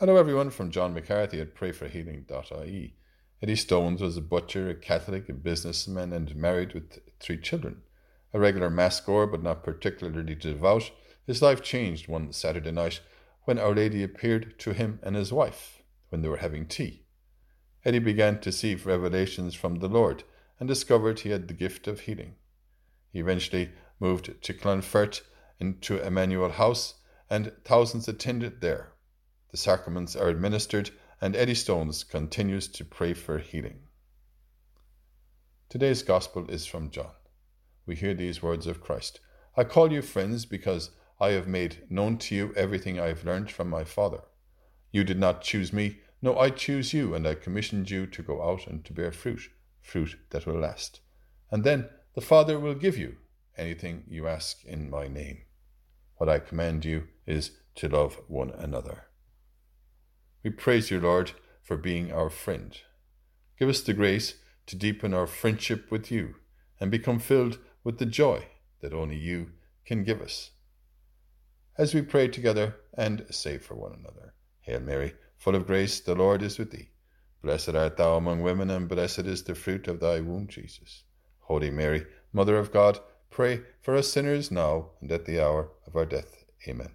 Hello, everyone, from John McCarthy at prayforhealing.ie. Eddie Stones was a butcher, a Catholic, a businessman, and married with three children. A regular mass goer, but not particularly devout, his life changed one Saturday night when Our Lady appeared to him and his wife when they were having tea. Eddie began to see revelations from the Lord and discovered he had the gift of healing. He eventually moved to Clonfert into Emmanuel House, and thousands attended there. The sacraments are administered, and Eddie Stones continues to pray for healing. Today's Gospel is from John. We hear these words of Christ I call you friends because I have made known to you everything I have learned from my Father. You did not choose me, no, I choose you, and I commissioned you to go out and to bear fruit, fruit that will last. And then the Father will give you anything you ask in my name. What I command you is to love one another. We praise you, Lord, for being our friend. Give us the grace to deepen our friendship with you and become filled with the joy that only you can give us. As we pray together and say for one another, Hail Mary, full of grace, the Lord is with thee. Blessed art thou among women, and blessed is the fruit of thy womb, Jesus. Holy Mary, Mother of God, pray for us sinners now and at the hour of our death. Amen.